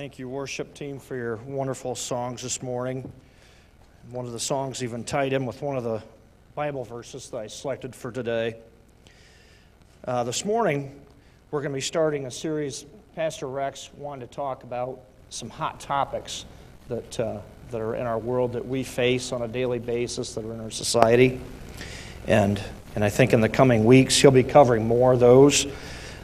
Thank you, worship team, for your wonderful songs this morning. One of the songs even tied in with one of the Bible verses that I selected for today. Uh, this morning, we're going to be starting a series. Pastor Rex wanted to talk about some hot topics that, uh, that are in our world that we face on a daily basis, that are in our society. And, and I think in the coming weeks, he'll be covering more of those.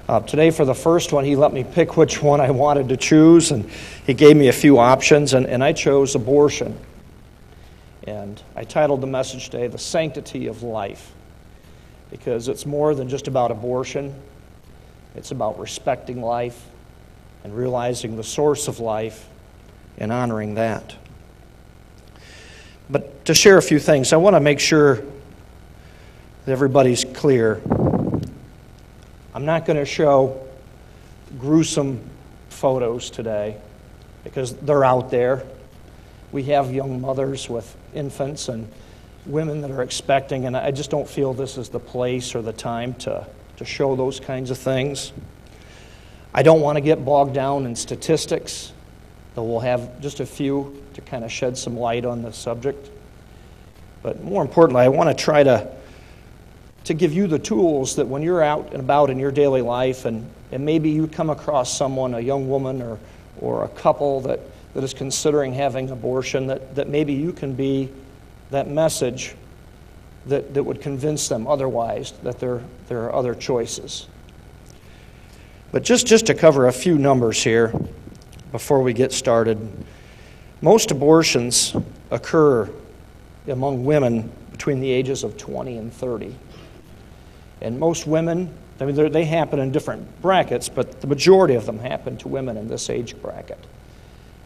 Uh, today, for the first one, he let me pick which one I wanted to choose, and he gave me a few options, and, and I chose abortion. And I titled the message today, The Sanctity of Life, because it's more than just about abortion, it's about respecting life and realizing the source of life and honoring that. But to share a few things, I want to make sure that everybody's clear I'm not going to show gruesome photos today because they're out there. We have young mothers with infants and women that are expecting, and I just don't feel this is the place or the time to, to show those kinds of things. I don't want to get bogged down in statistics, though we'll have just a few to kind of shed some light on the subject. But more importantly, I want to try to to give you the tools that when you're out and about in your daily life and, and maybe you come across someone, a young woman or, or a couple that, that is considering having abortion, that, that maybe you can be that message that, that would convince them otherwise that there, there are other choices. But just, just to cover a few numbers here before we get started, most abortions occur among women between the ages of 20 and 30. And most women, I mean, they happen in different brackets, but the majority of them happen to women in this age bracket.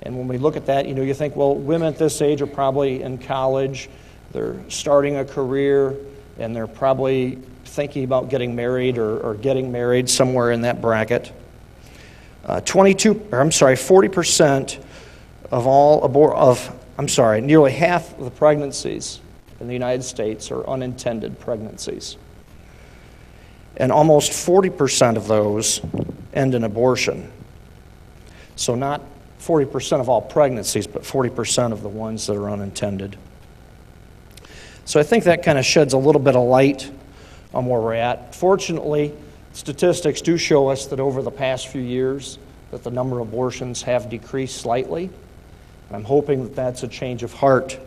And when we look at that, you know, you think, well, women at this age are probably in college, they're starting a career, and they're probably thinking about getting married or, or getting married somewhere in that bracket. Uh, 22, or I'm sorry, 40% of all abor- of, I'm sorry, nearly half of the pregnancies in the United States are unintended pregnancies and almost 40% of those end in abortion. So, not 40% of all pregnancies, but 40% of the ones that are unintended. So, I think that kind of sheds a little bit of light on where we're at. Fortunately, statistics do show us that over the past few years, that the number of abortions have decreased slightly. And I'm hoping that that's a change of heart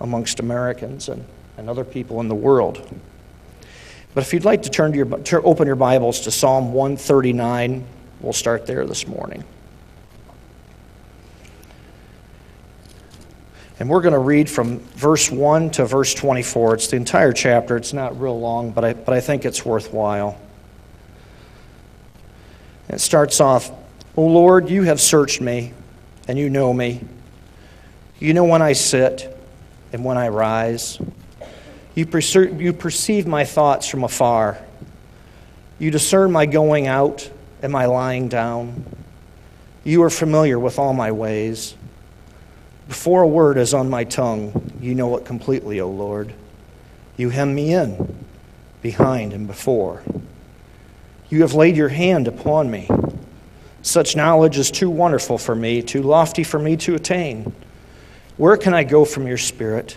amongst Americans and, and other people in the world. But if you'd like to turn to your, turn, open your Bibles to Psalm 139, we'll start there this morning. And we're going to read from verse 1 to verse 24. It's the entire chapter. It's not real long, but I, but I think it's worthwhile. It starts off O Lord, you have searched me, and you know me. You know when I sit and when I rise. You, perceive, you perceive my thoughts from afar. You discern my going out and my lying down. You are familiar with all my ways. Before a word is on my tongue, you know it completely, O Lord. You hem me in, behind and before. You have laid your hand upon me. Such knowledge is too wonderful for me, too lofty for me to attain. Where can I go from your spirit?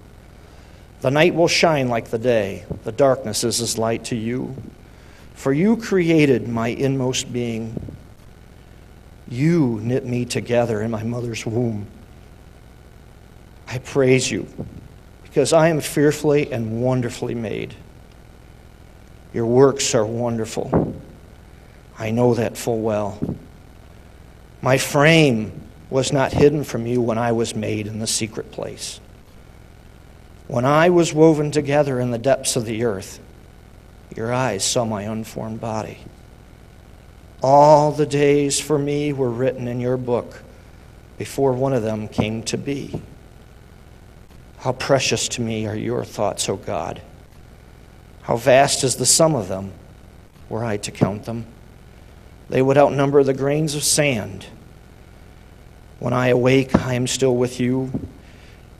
The night will shine like the day, the darkness is as light to you. For you created my inmost being. You knit me together in my mother's womb. I praise you because I am fearfully and wonderfully made. Your works are wonderful. I know that full well. My frame was not hidden from you when I was made in the secret place. When I was woven together in the depths of the earth, your eyes saw my unformed body. All the days for me were written in your book before one of them came to be. How precious to me are your thoughts, O God. How vast is the sum of them, were I to count them. They would outnumber the grains of sand. When I awake, I am still with you.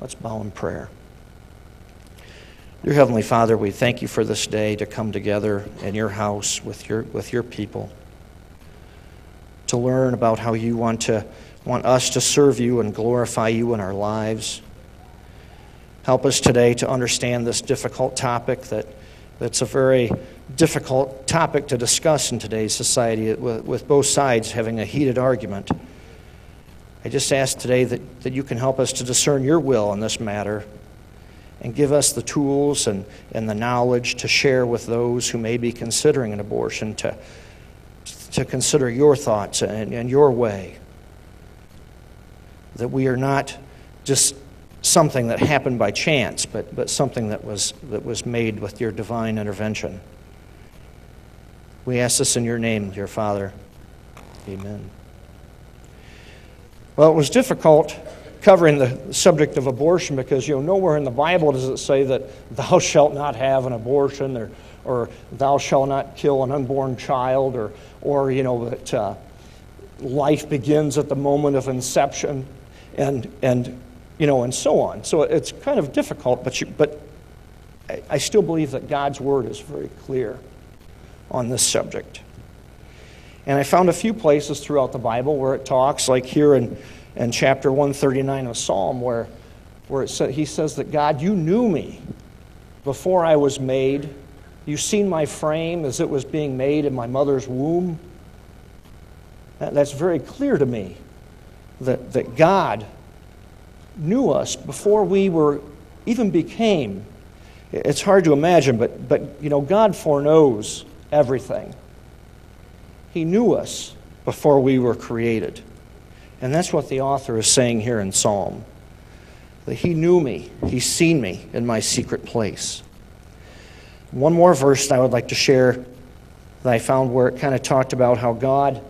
Let's bow in prayer. Dear Heavenly Father, we thank you for this day to come together in your house with your, with your people, to learn about how you want, to, want us to serve you and glorify you in our lives. Help us today to understand this difficult topic that, that's a very difficult topic to discuss in today's society with, with both sides having a heated argument. I just ask today that, that you can help us to discern your will in this matter and give us the tools and, and the knowledge to share with those who may be considering an abortion to, to consider your thoughts and, and your way. That we are not just something that happened by chance, but, but something that was, that was made with your divine intervention. We ask this in your name, dear Father. Amen. Well, it was difficult covering the subject of abortion because you know nowhere in the Bible does it say that thou shalt not have an abortion or or thou shalt not kill an unborn child or or you know that uh, life begins at the moment of inception and and you know and so on. So it's kind of difficult, but you, but I, I still believe that God's word is very clear on this subject. And I found a few places throughout the Bible where it talks, like here in in chapter 139 of Psalm, where, where it said, he says that God, you knew me before I was made. You've seen my frame as it was being made in my mother's womb. That, that's very clear to me that, that God knew us before we were even became. It's hard to imagine, but, but you know, God foreknows everything. He knew us before we were created. And that's what the author is saying here in Psalm that he knew me, he's seen me in my secret place. One more verse I would like to share that I found where it kind of talked about how God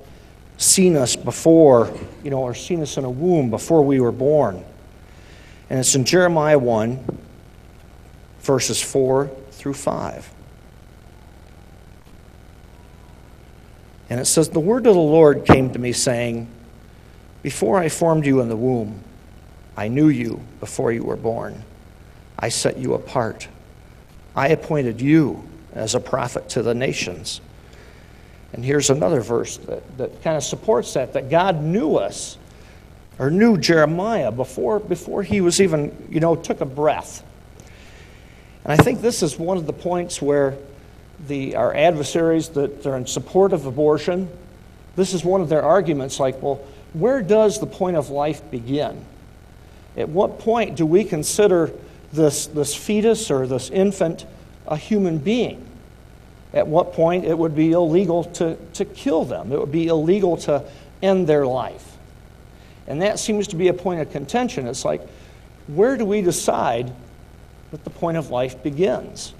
seen us before, you know, or seen us in a womb before we were born. And it's in Jeremiah 1, verses 4 through 5. And it says, The word of the Lord came to me, saying, before I formed you in the womb, I knew you before you were born. I set you apart. I appointed you as a prophet to the nations. And here's another verse that, that kind of supports that that God knew us or knew Jeremiah before, before he was even, you know, took a breath. And I think this is one of the points where the, our adversaries that are in support of abortion, this is one of their arguments like, well, where does the point of life begin? At what point do we consider this, this fetus or this infant a human being? At what point it would be illegal to, to kill them? It would be illegal to end their life. And that seems to be a point of contention. It's like, where do we decide that the point of life begins?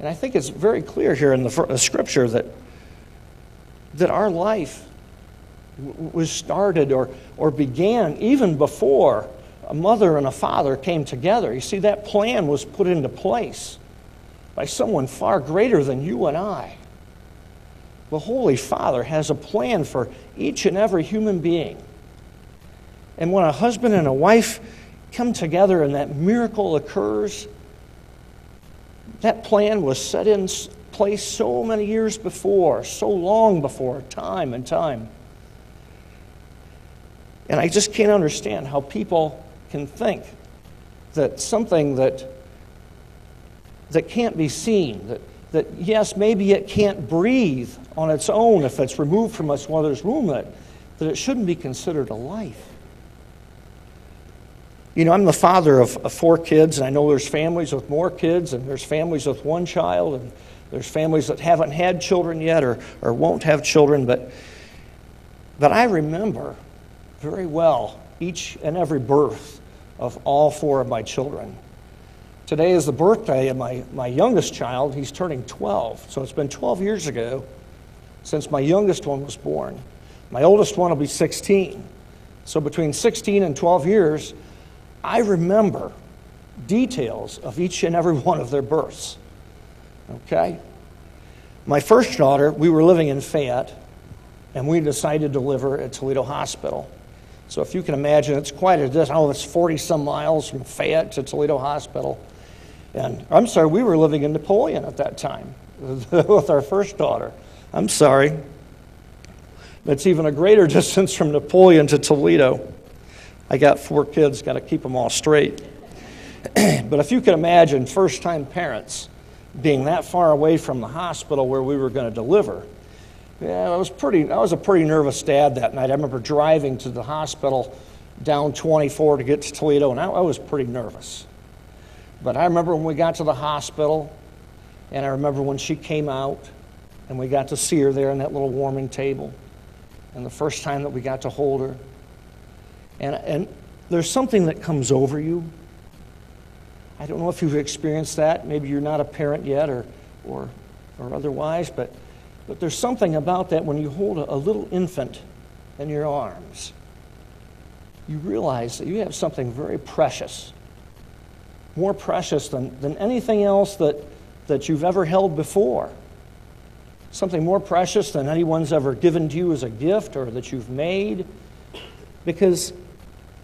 And I think it's very clear here in the, scripture that, that our life was started or, or began even before a mother and a father came together. You see, that plan was put into place by someone far greater than you and I. The Holy Father has a plan for each and every human being. And when a husband and a wife come together and that miracle occurs, that plan was set in place so many years before, so long before, time and time. And I just can't understand how people can think that something that, that can't be seen, that, that yes, maybe it can't breathe on its own if it's removed from its mother's womb, that, that it shouldn't be considered a life. You know, I'm the father of, of, four kids, and I know there's families with more kids, and there's families with one child, and there's families that haven't had children yet or, or won't have children. But, but I remember very well each and every birth of all four of my children. Today is the birthday of my, my youngest child. He's turning 12. So it's been 12 years ago since my youngest one was born. My oldest one will be 16. So between 16 and 12 years, I remember details of each and every one of their births. Okay? My first daughter, we were living in Fayette, and we decided to deliver at Toledo Hospital. So if you can imagine, it's quite a distance. Oh, it's 40 some miles from Fayette to Toledo Hospital. And I'm sorry, we were living in Napoleon at that time with our first daughter. I'm sorry. It's even a greater distance from Napoleon to Toledo. I got four kids, got to keep them all straight. but if you could imagine first time parents being that far away from the hospital where we were going to deliver, yeah, I was pretty. I was a pretty nervous dad that night. I remember driving to the hospital down 24 to get to Toledo, and I, I was pretty nervous. But I remember when we got to the hospital, and I remember when she came out, and we got to see her there on that little warming table, and the first time that we got to hold her. And, and there's something that comes over you. I don't know if you've experienced that. Maybe you're not a parent yet or, or, or otherwise, but, but there's something about that when you hold a, a little infant in your arms. You realize that you have something very precious, more precious than, than anything else that, that you've ever held before. Something more precious than anyone's ever given to you as a gift or that you've made. Because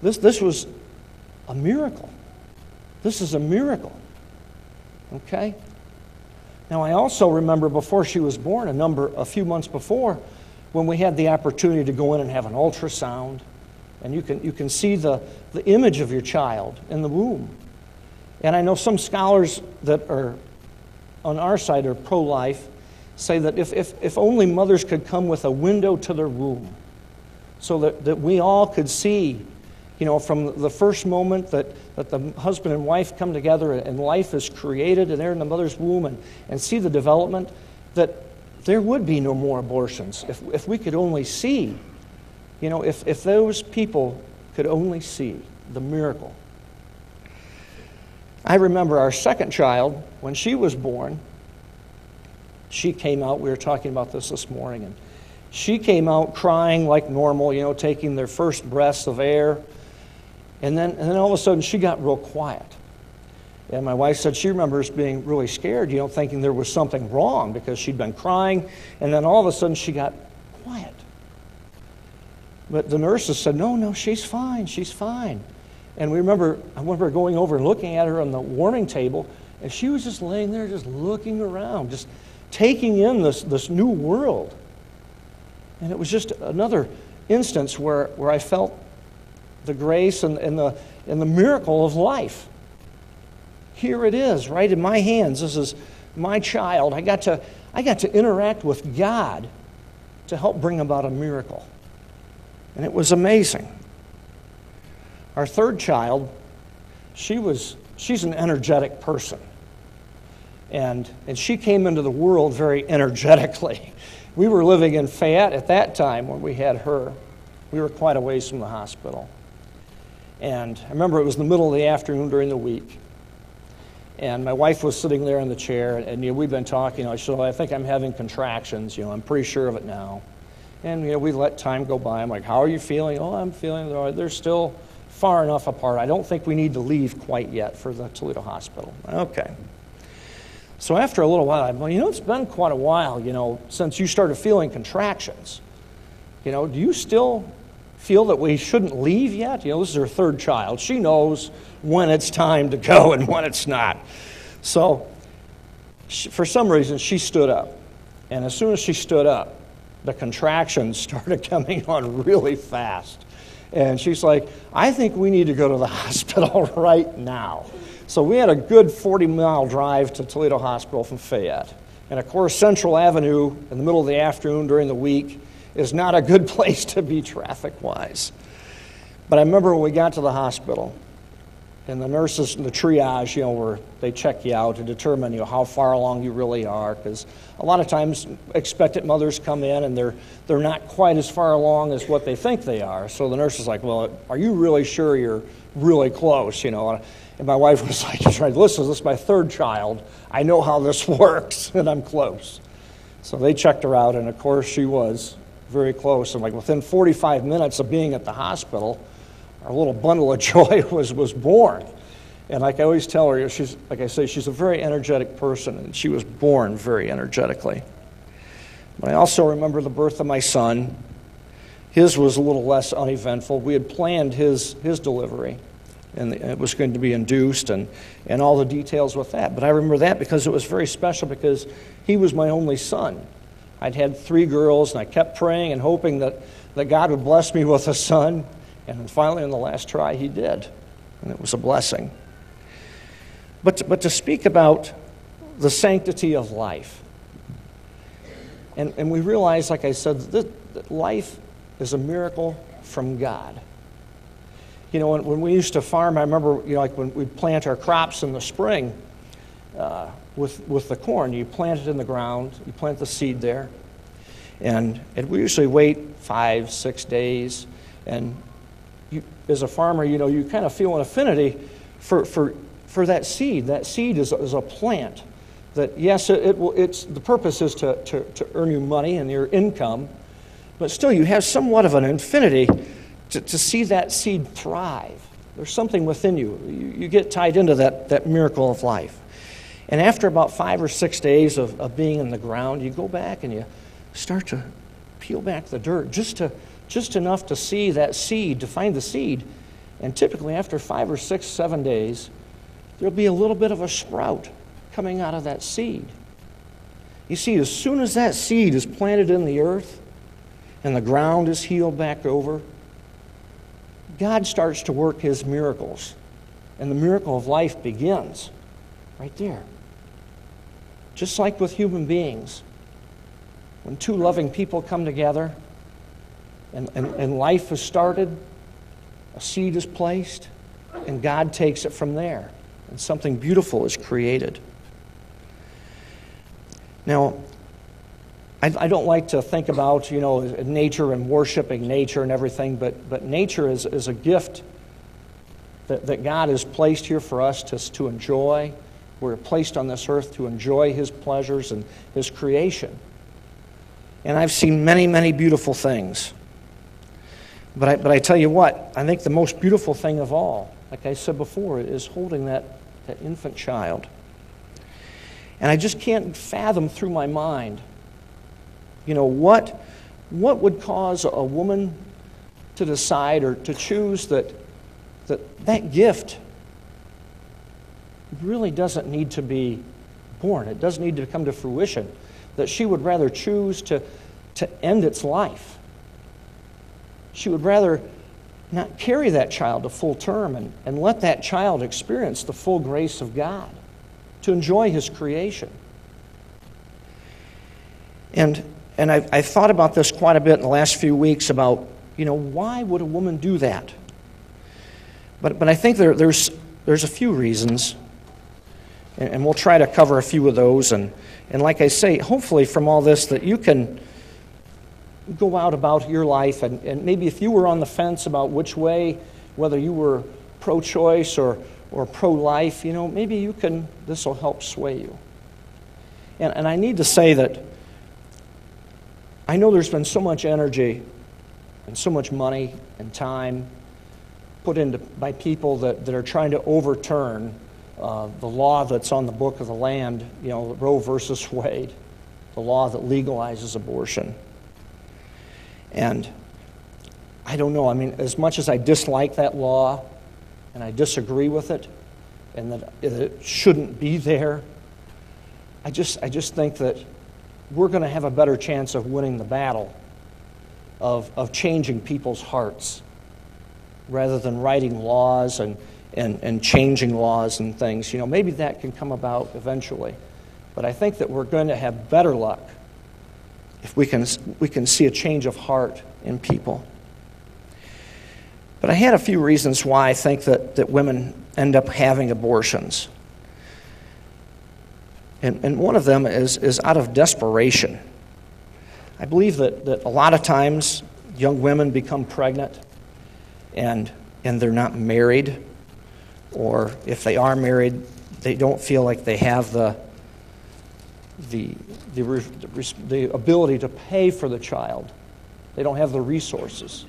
this, this was a miracle. This is a miracle. Okay? Now, I also remember before she was born, a number, a few months before, when we had the opportunity to go in and have an ultrasound, and you can, you can see the, the image of your child in the womb. And I know some scholars that are on our side are pro life say that if, if, if only mothers could come with a window to their womb so that, that we all could see you know, from the first moment that, that the husband and wife come together and life is created and they're in the mother's womb and, and see the development, that there would be no more abortions if, if we could only see, you know, if, if those people could only see the miracle. I remember our second child, when she was born, she came out, we were talking about this this morning, and she came out crying like normal, you know, taking their first breaths of air and then, and then all of a sudden, she got real quiet. And my wife said she remembers being really scared, you know, thinking there was something wrong because she'd been crying. And then all of a sudden, she got quiet. But the nurses said, no, no, she's fine, she's fine. And we remember, I remember going over and looking at her on the warming table, and she was just laying there, just looking around, just taking in this, this new world. And it was just another instance where, where I felt the grace and, and, the, and the miracle of life. Here it is, right in my hands. This is my child. I got to, I got to interact with God to help bring about a miracle. And it was amazing. Our third child, she was, she's an energetic person. And, and she came into the world very energetically. We were living in Fayette at that time when we had her. We were quite a ways from the hospital. And I remember it was the middle of the afternoon during the week. And my wife was sitting there in the chair, and you know, we've been talking. I said, well, I think I'm having contractions. You know, I'm pretty sure of it now. And you know, we let time go by. I'm like, how are you feeling? Oh, I'm feeling. They're still far enough apart. I don't think we need to leave quite yet for the Toledo Hospital. Okay. So after a little while, I'm well, you know, it's been quite a while, you know, since you started feeling contractions. You know, do you still feel that we shouldn't leave yet? You know, this is her third child. She knows when it's time to go and when it's not. So, she, for some reason, she stood up. And as soon as she stood up, the contractions started coming on really fast. And she's like, I think we need to go to the hospital right now. So we had a good 40 mile drive to Toledo Hospital from Fayette. And of course, Central Avenue in the middle of the afternoon during the week is not a good place to be traffic wise. But I remember when we got to the hospital, and the nurses in the triage, you know, where they check you out to determine, you know, how far along you really are. Because a lot of times expectant mothers come in and they're, they're not quite as far along as what they think they are. So the nurse is like, well, are you really sure you're really close, you know? And my wife was like, listen, this is my third child. I know how this works, and I'm close. So they checked her out, and of course she was very close. And like within 45 minutes of being at the hospital, our little bundle of joy was, was born. And like I always tell her, she's, like I say, she's a very energetic person, and she was born very energetically. But I also remember the birth of my son. His was a little less uneventful. We had planned his, his delivery, and it was going to be induced, and, and all the details with that. But I remember that because it was very special because he was my only son. I'd had three girls, and I kept praying and hoping that, that God would bless me with a son. And finally, in the last try, he did. And it was a blessing. But to, but to speak about the sanctity of life, and, and we realize, like I said, that, that life is a miracle from God. You know, when, when, we used to farm, I remember, you know, like when we'd plant our crops in the spring uh, with, with the corn, you plant it in the ground, you plant the seed there, and, and we usually wait five, six days, and you, as a farmer, you know, you kind of feel an affinity for, for, for that seed. That seed is, is a plant that, yes, it, it will, it's, the purpose is to, to, to earn you money and your income, but still you have somewhat of an affinity to, to see that seed thrive. There's something within you. you. You get tied into that, that miracle of life. And after about five or six days of, of being in the ground, you go back and you start to peel back the dirt just to just enough to see that seed, to find the seed. And typically, after five or six, seven days, there'll be a little bit of a sprout coming out of that seed. You see, as soon as that seed is planted in the earth and the ground is healed back over, God starts to work his miracles. And the miracle of life begins right there. Just like with human beings, when two loving people come together, and, and, and life is started, a seed is placed, and God takes it from there, and something beautiful is created. Now, I, I don't like to think about, you know, nature and worshiping nature and everything, but, but nature is, is a gift that, that God has placed here for us to, to enjoy. We're placed on this earth to enjoy His pleasures and His creation. And I've seen many, many beautiful things. But I, but I tell you what, I think the most beautiful thing of all, like I said before, is holding that, that infant child. And I just can't fathom through my mind, you know, what, what would cause a woman to decide or to choose that that, that gift really doesn't need to be born, it doesn't need to come to fruition, that she would rather choose to, to end its life she would rather not carry that child to full term and, and let that child experience the full grace of God, to enjoy his creation. And, and I've, I've thought about this quite a bit in the last few weeks about, you know, why would a woman do that? But, but I think there, there's, there's a few reasons, and, and we'll try to cover a few of those. And, and like I say, hopefully from all this, that you can go out about your life, and, and maybe if you were on the fence about which way, whether you were pro choice or, or pro life, you know, maybe you can, this will help sway you. And, and I need to say that I know there's been so much energy and so much money and time put into by people that, that are trying to overturn uh, the law that's on the book of the land, you know, Roe versus Wade, the law that legalizes abortion. And I don't know, I mean, as much as I dislike that law and I disagree with it and that it shouldn't be there, I just, I just think that we're going to have a better chance of winning the battle of, of changing people's hearts rather than writing laws and, and, and changing laws and things. You know, maybe that can come about eventually. But I think that we're going to have better luck if we can, we can see a change of heart in people. But I had a few reasons why I think that, that women end up having abortions. And, and one of them is, is out of desperation. I believe that, that a lot of times young women become pregnant and, and they're not married, or if they are married, they don't feel like they have the, the, the, the ability to pay for the child. They don't have the resources.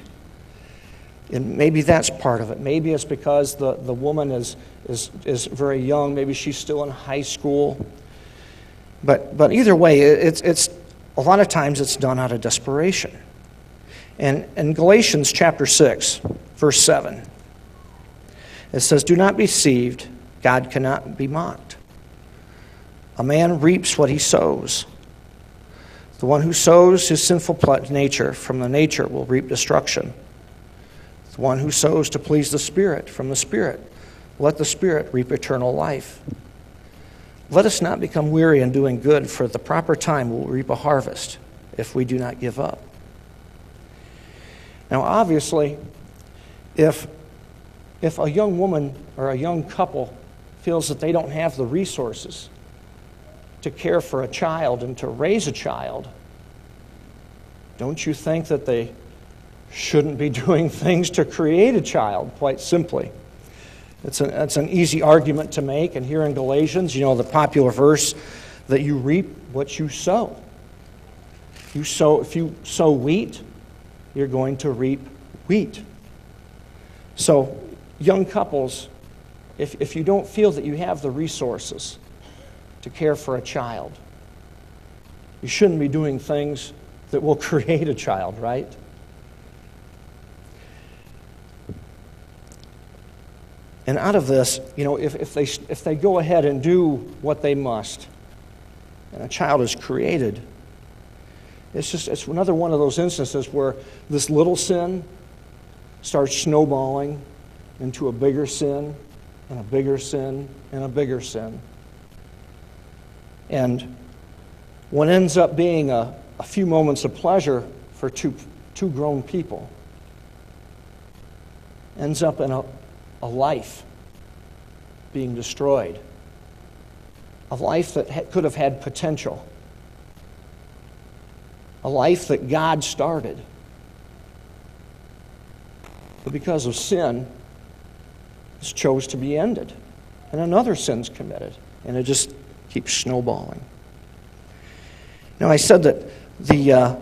And maybe that's part of it. Maybe it's because the, the woman is, is, is very young. Maybe she's still in high school. But, but either way, it's, it's, a lot of times it's done out of desperation. And in Galatians chapter 6, verse 7, it says, Do not be deceived, God cannot be mocked. A man reaps what he sows. The one who sows his sinful nature from the nature will reap destruction. The one who sows to please the Spirit from the Spirit, let the Spirit reap eternal life. Let us not become weary in doing good, for at the proper time we'll reap a harvest if we do not give up. Now, obviously, if, if a young woman or a young couple feels that they don't have the resources to care for a child and to raise a child, don't you think that they shouldn't be doing things to create a child, quite simply? It's an, it's an easy argument to make. And here in Galatians, you know, the popular verse that you reap what you sow. You sow if you sow wheat, you're going to reap wheat. So, young couples, if, if you don't feel that you have the resources to care for a child, you shouldn't be doing things that will create a child, right? And out of this, you know, if, if, they, if they go ahead and do what they must, and a child is created, it's just it's another one of those instances where this little sin starts snowballing into a bigger sin and a bigger sin and a bigger sin. And what ends up being a, a few moments of pleasure for two, two grown people ends up in a, a life being destroyed, a life that could have had potential, a life that God started. But because of sin, chose to be ended. And another sin's committed. And it just keeps snowballing. Now, I said that the, uh,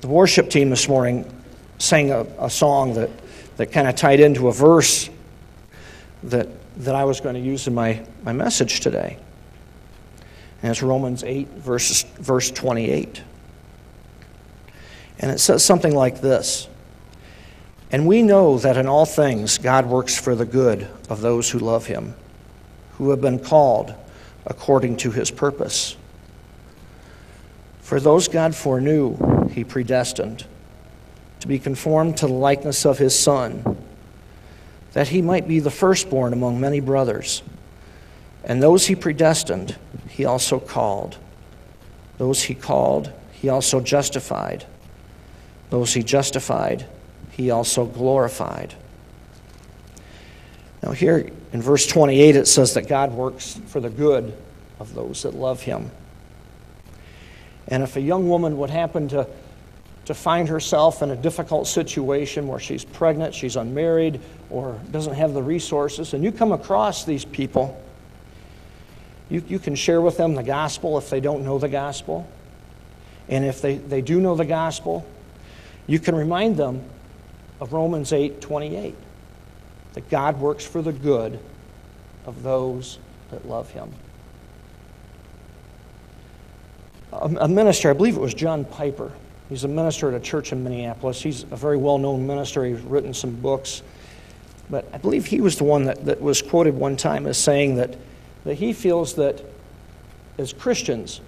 the worship team this morning sang a, a song that that kind of tied into a verse that, that I was going to use in my, my message today. And it's Romans 8, verse, verse 28. And it says something like this And we know that in all things God works for the good of those who love him, who have been called according to his purpose. For those God foreknew, he predestined to be conformed to the likeness of his Son, that he might be the firstborn among many brothers. And those he predestined, he also called. Those he called, he also justified. Those he justified, he also glorified. Now, here in verse 28, it says that God works for the good of those that love him. And if a young woman would happen to to find herself in a difficult situation where she's pregnant, she's unmarried, or doesn't have the resources, and you come across these people, you, you can share with them the gospel if they don't know the gospel. And if they, they do know the gospel, you can remind them of Romans 8 28, that God works for the good of those that love him. A, minister, I believe it was John Piper, He's a minister at a church in Minneapolis. He's a very well known minister. He's written some books. But I believe he was the one that, that was quoted one time as saying that, that he feels that as Christians,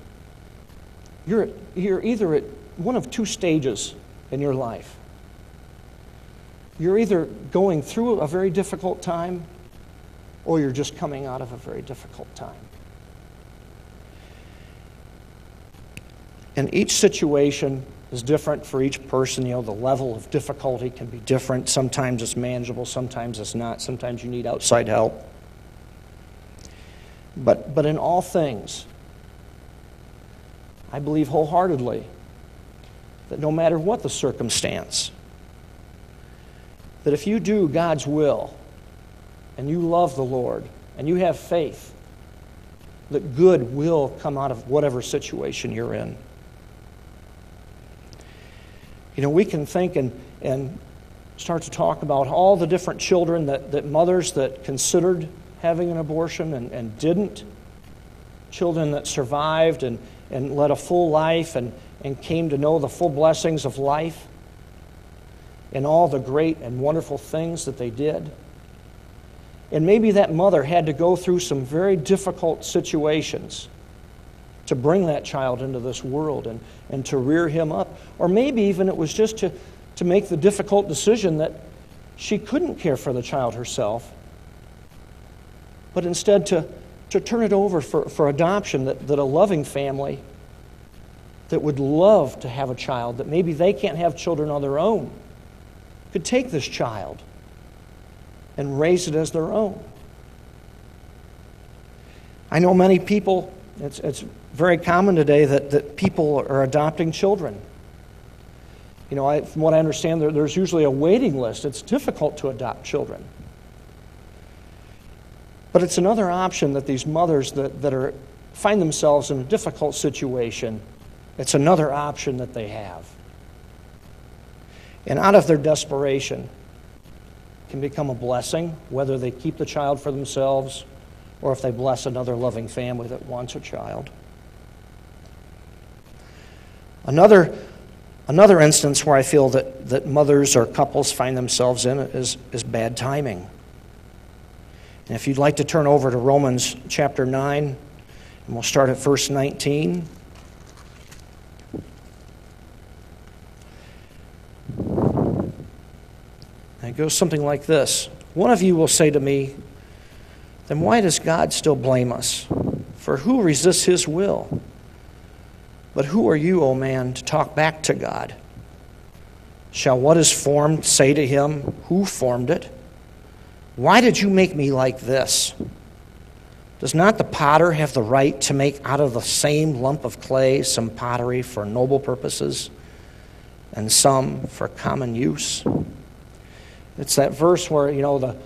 you're, you're either at one of two stages in your life. You're either going through a very difficult time or you're just coming out of a very difficult time. And each situation is different for each person. You know, the level of difficulty can be different. Sometimes it's manageable, sometimes it's not. Sometimes you need outside help. But, but in all things, I believe wholeheartedly that no matter what the circumstance, that if you do God's will and you love the Lord and you have faith, that good will come out of whatever situation you're in. You know, we can think and, and start to talk about all the different children that, that mothers that considered having an abortion and, and didn't, children that survived and, and led a full life and, and came to know the full blessings of life and all the great and wonderful things that they did. And maybe that mother had to go through some very difficult situations to bring that child into this world and, and to rear him up. Or maybe even it was just to, to make the difficult decision that she couldn't care for the child herself, but instead to, to turn it over for, for adoption, that, that a loving family that would love to have a child, that maybe they can't have children on their own, could take this child and raise it as their own. I know many people, it's, it's very common today that, that people are adopting children. You know, I, from what I understand, there, there's usually a waiting list. It's difficult to adopt children. But it's another option that these mothers that, that are, find themselves in a difficult situation, it's another option that they have. And out of their desperation can become a blessing, whether they keep the child for themselves or if they bless another loving family that wants a child. Another, another instance where I feel that, that mothers or couples find themselves in is, is bad timing. And if you'd like to turn over to Romans chapter 9, and we'll start at verse 19. It goes something like this One of you will say to me, Then why does God still blame us? For who resists his will? But who are you, O man, to talk back to God? Shall what is formed say to him, Who formed it? Why did you make me like this? Does not the potter have the right to make out of the same lump of clay some pottery for noble purposes and some for common use? It's that verse where, you know, the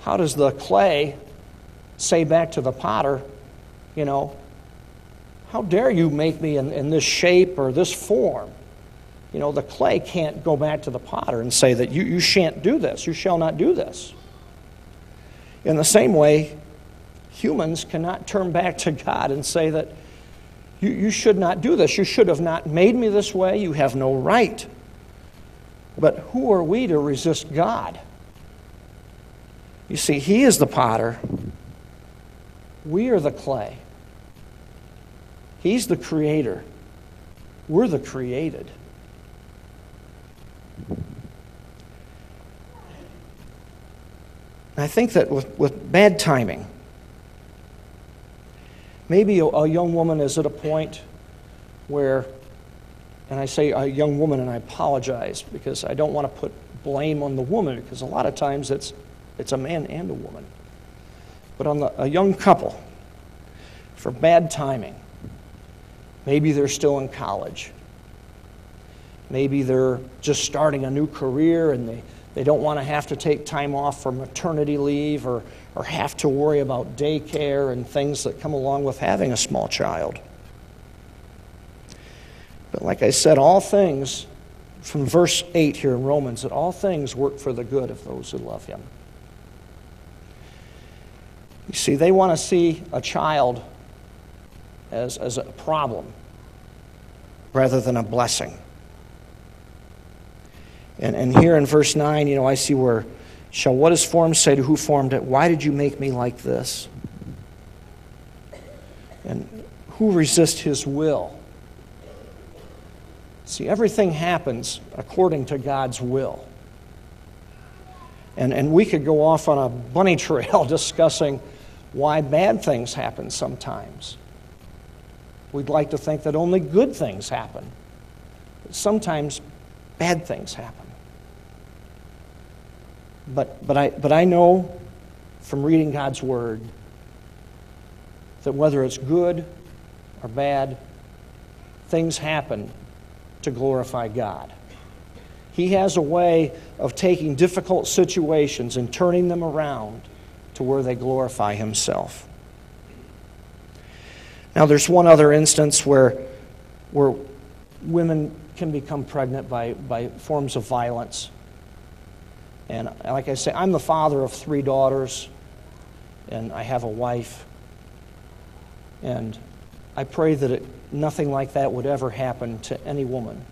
how does the clay say back to the potter, you know, how dare you make me in, in this shape or this form? You know, the clay can't go back to the potter and say that you, you shan't do this, you shall not do this. In the same way, humans cannot turn back to God and say that you, you should not do this. You should have not made me this way. You have no right. But who are we to resist God? You see, He is the potter, we are the clay. He's the creator. We're the created. I think that with, with bad timing, maybe a, a young woman is at a point where, and I say a young woman and I apologize because I don't want to put blame on the woman because a lot of times it's, it's a man and a woman. But on the, a young couple, for bad timing, Maybe they're still in college. Maybe they're just starting a new career and they, they don't want to have to take time off for maternity leave or, or have to worry about daycare and things that come along with having a small child. But like I said, all things, from verse 8 here in Romans, that all things work for the good of those who love Him. You see, they want to see a child as, as a problem rather than a blessing. And, and here in verse 9, you know, I see where, shall what is formed say to who formed it, why did you make me like this? And who resist his will? See, everything happens according to God's will. And, and we could go off on a bunny trail discussing why bad things happen sometimes. We'd like to think that only good things happen. but Sometimes bad things happen. But, but, I, but I know from reading God's Word that whether it's good or bad, things happen to glorify God. He has a way of taking difficult situations and turning them around to where they glorify Himself. Now, there's one other instance where, where women can become pregnant by, by forms of violence. And like I say, I'm the father of three daughters, and I have a wife. And I pray that it, nothing like that would ever happen to any woman.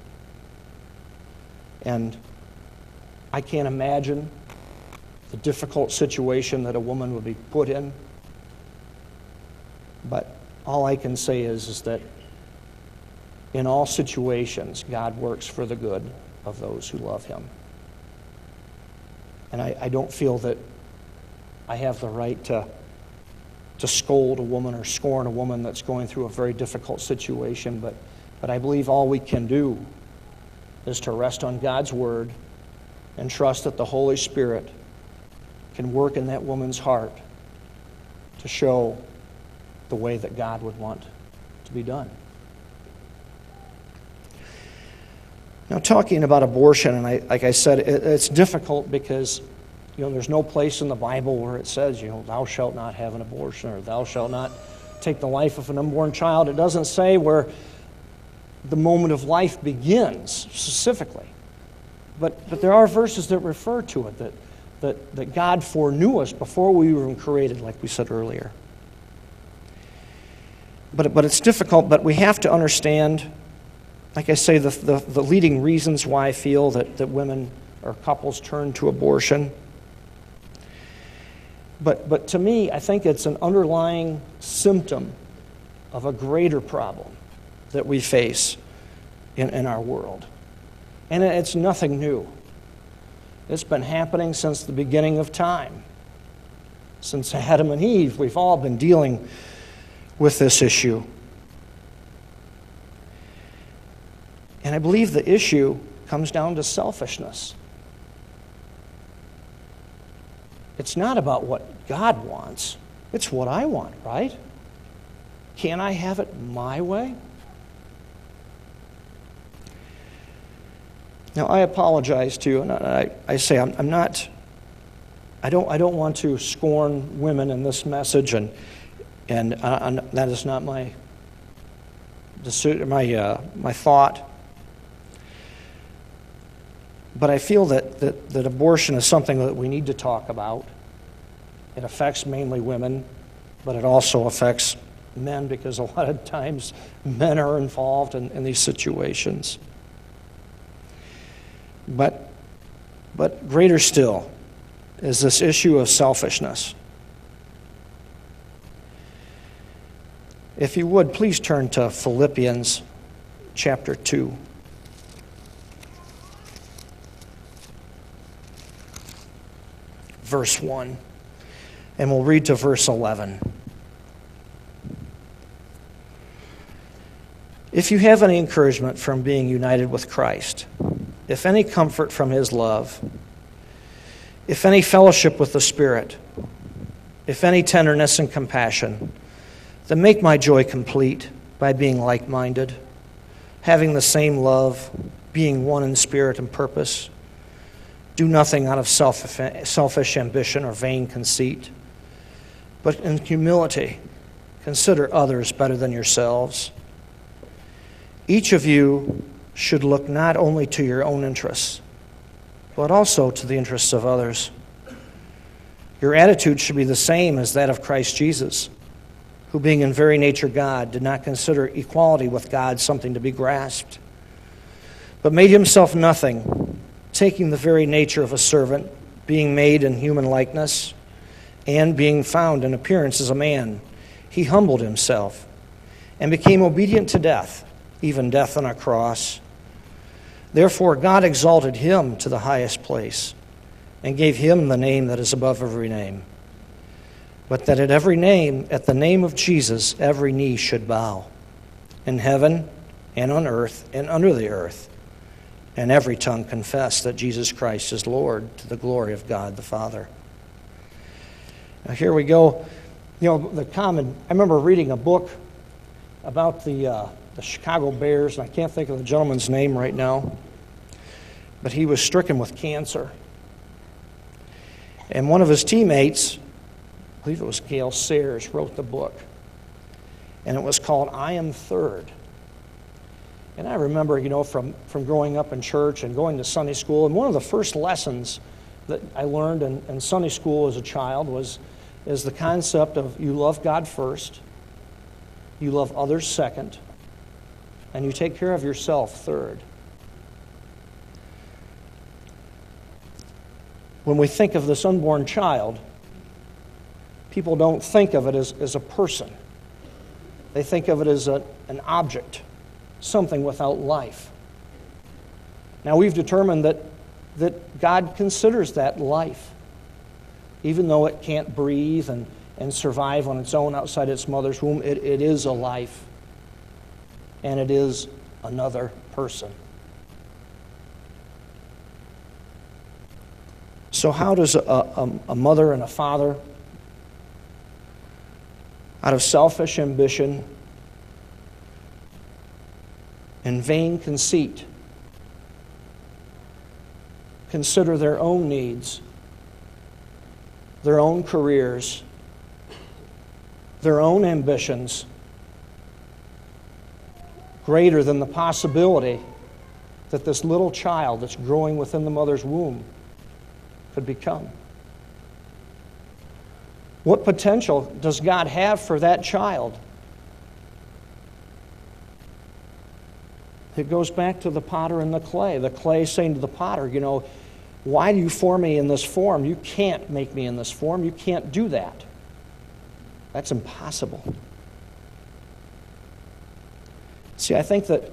And I can't imagine the difficult situation that a woman would be put in. But all I can say is, is that in all situations, God works for the good of those who love Him. And I, I don't feel that I have the right to, to scold a woman or scorn a woman that's going through a very difficult situation, but, but I believe all we can do is to rest on God's word and trust that the Holy Spirit can work in that woman's heart to show the way that God would want to be done. Now, talking about abortion, and I, like I said, it, it's difficult because you know there's no place in the Bible where it says you know thou shalt not have an abortion or thou shalt not take the life of an unborn child. It doesn't say where the moment of life begins specifically, but but there are verses that refer to it that that that God foreknew us before we were created, like we said earlier. But but it's difficult. But we have to understand like I say, the, the, the, leading reasons why I feel that, that women or couples turn to abortion. But, but to me, I think it's an underlying symptom of a greater problem that we face in, in our world. And it's nothing new. It's been happening since the beginning of time. Since Adam and Eve, we've all been dealing with this issue. And I believe the issue comes down to selfishness. It's not about what God wants, it's what I want, right? Can I have it my way? Now, I apologize to you, and I, I say I'm, I'm, not, I don't, I don't want to scorn women in this message, and, and uh, that is not my, my, uh, my thought. But I feel that, that, that abortion is something that we need to talk about. It affects mainly women, but it also affects men because a lot of times men are involved in, in these situations. But, but greater still is this issue of selfishness. If you would, please turn to Philippians chapter 2. Verse 1. And we'll read to verse 11. If you have any encouragement from being united with Christ, if any comfort from his love, if any fellowship with the Spirit, if any tenderness and compassion, then make my joy complete by being like minded, having the same love, being one in spirit and purpose. Do nothing out of selfish ambition or vain conceit, but in humility, consider others better than yourselves. Each of you should look not only to your own interests, but also to the interests of others. Your attitude should be the same as that of Christ Jesus, who, being in very nature God, did not consider equality with God something to be grasped, but made himself nothing taking the very nature of a servant, being made in human likeness, and being found in appearance as a man, he humbled himself and became obedient to death, even death on a cross. Therefore, God exalted him to the highest place and gave him the name that is above every name. But that at every name, at the name of Jesus, every knee should bow, in heaven and on earth and under the earth, and every tongue confess that Jesus Christ is Lord to the glory of God the Father. Now, here we go. You know, the common, I remember reading a book about the, uh, the Chicago Bears, and I can't think of the gentleman's name right now, but he was stricken with cancer. And one of his teammates, I believe it was Gale Sayers, wrote the book. And it was called I Am Third. And I remember, you know, from, from growing up in church and going to Sunday school, and one of the first lessons that I learned in, in Sunday school as a child was is the concept of you love God first, you love others second, and you take care of yourself third. When we think of this unborn child, people don't think of it as, as a person. They think of it as a, an object, something without life. Now, we've determined that, that God considers that life even though it can't breathe and, and survive on its own outside its mother's womb, it, it is a life. And it is another person. So, how does a, a, a mother and a father, out of selfish ambition and vain conceit, consider their own needs their own careers, their own ambitions, greater than the possibility that this little child that's growing within the mother's womb could become. What potential does God have for that child? It goes back to the potter and the clay. The clay saying to the potter, you know, why do you form me in this form? You can't make me in this form. You can't do that. That's impossible. See, I think that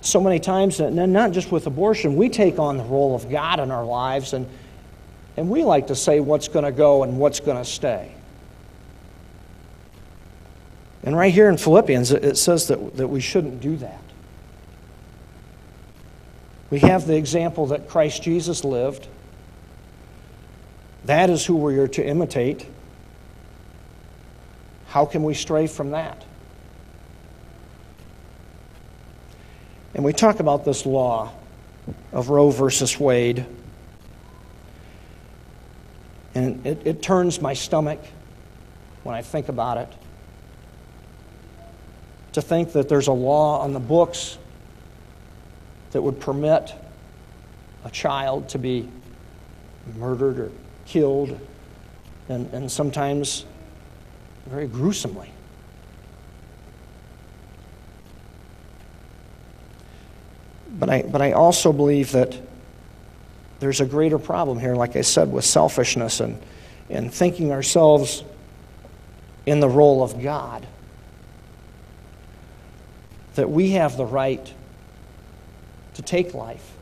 so many times, and not just with abortion, we take on the role of God in our lives, and, and we like to say what's going to go and what's going to stay. And right here in Philippians, it says that, that we shouldn't do that. We have the example that Christ Jesus lived. That is who we are to imitate. How can we stray from that? And we talk about this law of Roe versus Wade. And it, it turns my stomach when I think about it. To think that there's a law on the books that would permit a child to be murdered or killed, and, and sometimes very gruesomely. But I, but I also believe that there's a greater problem here, like I said, with selfishness and, and thinking ourselves in the role of God. That we have the right to take life.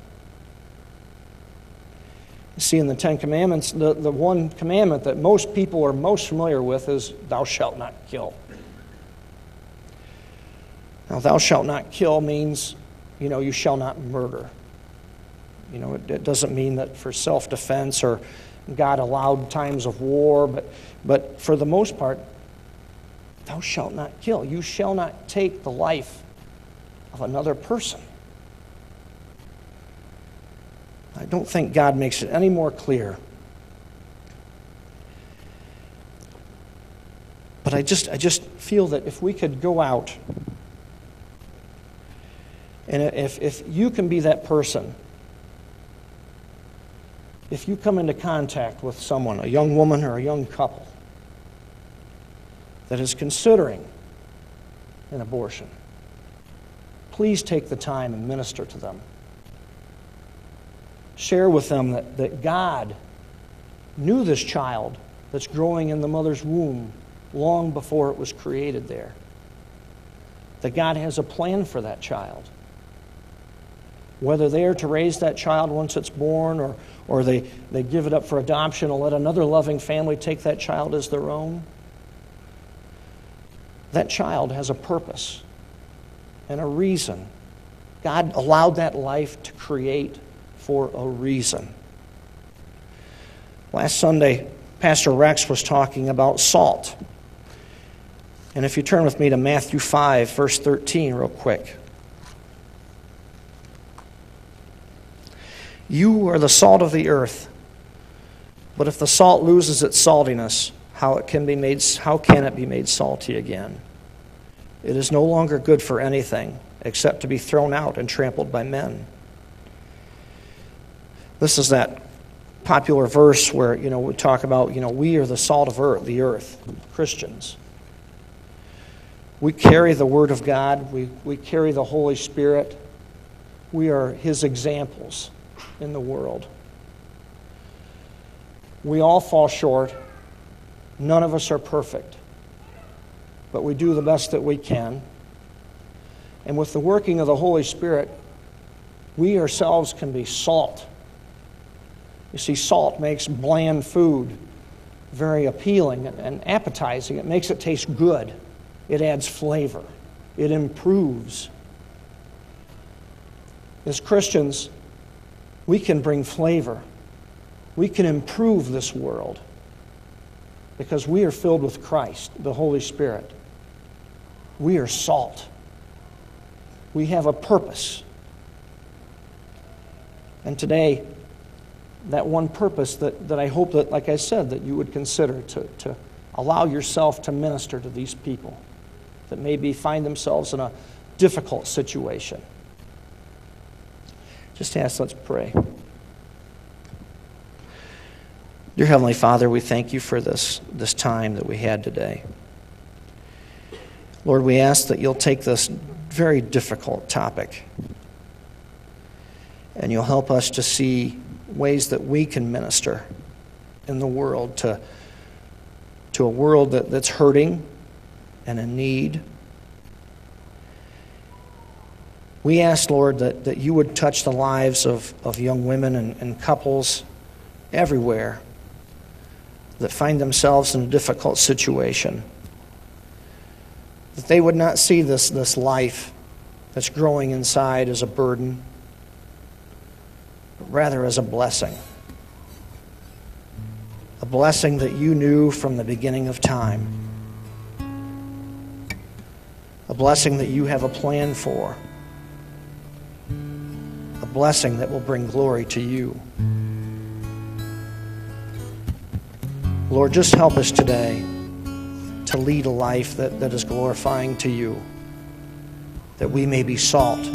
You see, in the Ten Commandments, the, the one commandment that most people are most familiar with is, Thou shalt not kill. Now, thou shalt not kill means, you know, you shall not murder. You know, it, it doesn't mean that for self defense or God allowed times of war, but, but for the most part, thou shalt not kill. You shall not take the life of another person. I don't think God makes it any more clear. But I just, I just feel that if we could go out, and if, if you can be that person, if you come into contact with someone, a young woman or a young couple, that is considering an abortion, please take the time and minister to them share with them that, that God knew this child that's growing in the mother's womb long before it was created there. That God has a plan for that child. Whether they are to raise that child once it's born or, or they, they give it up for adoption and let another loving family take that child as their own, that child has a purpose and a reason. God allowed that life to create for a reason. Last Sunday, Pastor Rex was talking about salt. And if you turn with me to Matthew 5, verse 13, real quick. You are the salt of the earth. But if the salt loses its saltiness, how, it can be made, how can it be made salty again? It is no longer good for anything except to be thrown out and trampled by men. This is that popular verse where, you know, we talk about, you know, we are the salt of earth, the earth, Christians. We carry the Word of God, we, we carry the Holy Spirit. We are His examples in the world. We all fall short. None of us are perfect. But we do the best that we can. And with the working of the Holy Spirit, we ourselves can be salt. You see, salt makes bland food very appealing and appetizing. It makes it taste good, it adds flavor, it improves. As Christians, we can bring flavor. We can improve this world because we are filled with Christ, the Holy Spirit. We are salt. We have a purpose. And today, that one purpose that, that I hope that, like I said, that you would consider to, to allow yourself to minister to these people that maybe find themselves in a difficult situation. Just ask, let's pray. Dear Heavenly Father, we thank you for this, this time that we had today. Lord, we ask that you'll take this very difficult topic and you'll help us to see ways that we can minister in the world to, to a world that, that's hurting and in need. We ask, Lord, that, that you would touch the lives of, of young women and, and couples everywhere that find themselves in a difficult situation. That they would not see this, this life that's growing inside as a burden, rather as a blessing. A blessing that you knew from the beginning of time. A blessing that you have a plan for. A blessing that will bring glory to you. Lord, just help us today to lead a life that, that is glorifying to you, that we may be salt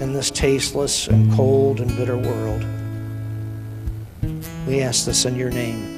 in this tasteless and cold and bitter world. We ask this in your name.